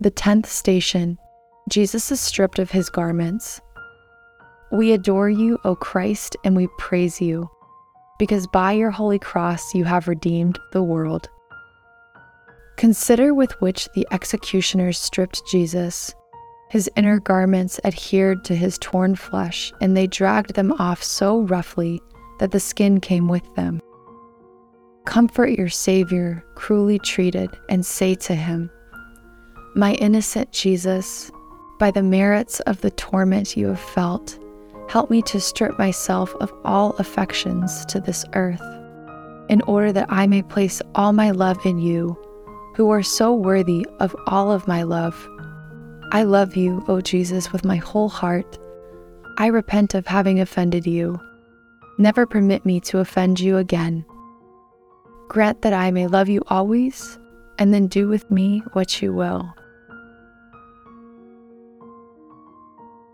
The tenth station Jesus is stripped of his garments. We adore you, O Christ, and we praise you, because by your holy cross you have redeemed the world. Consider with which the executioners stripped Jesus. His inner garments adhered to his torn flesh, and they dragged them off so roughly that the skin came with them. Comfort your Savior, cruelly treated, and say to him, My innocent Jesus, by the merits of the torment you have felt, help me to strip myself of all affections to this earth, in order that I may place all my love in you, who are so worthy of all of my love. I love you, O Jesus, with my whole heart. I repent of having offended you. Never permit me to offend you again. Grant that I may love you always, and then do with me what you will.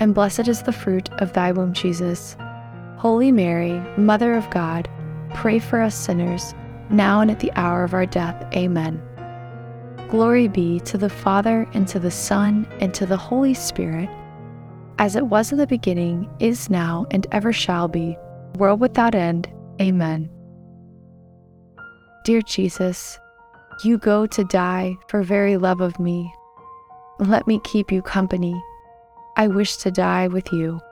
and blessed is the fruit of thy womb, Jesus. Holy Mary, Mother of God, pray for us sinners, now and at the hour of our death. Amen. Glory be to the Father, and to the Son, and to the Holy Spirit, as it was in the beginning, is now, and ever shall be, world without end. Amen. Dear Jesus, you go to die for very love of me. Let me keep you company I wish to die with you.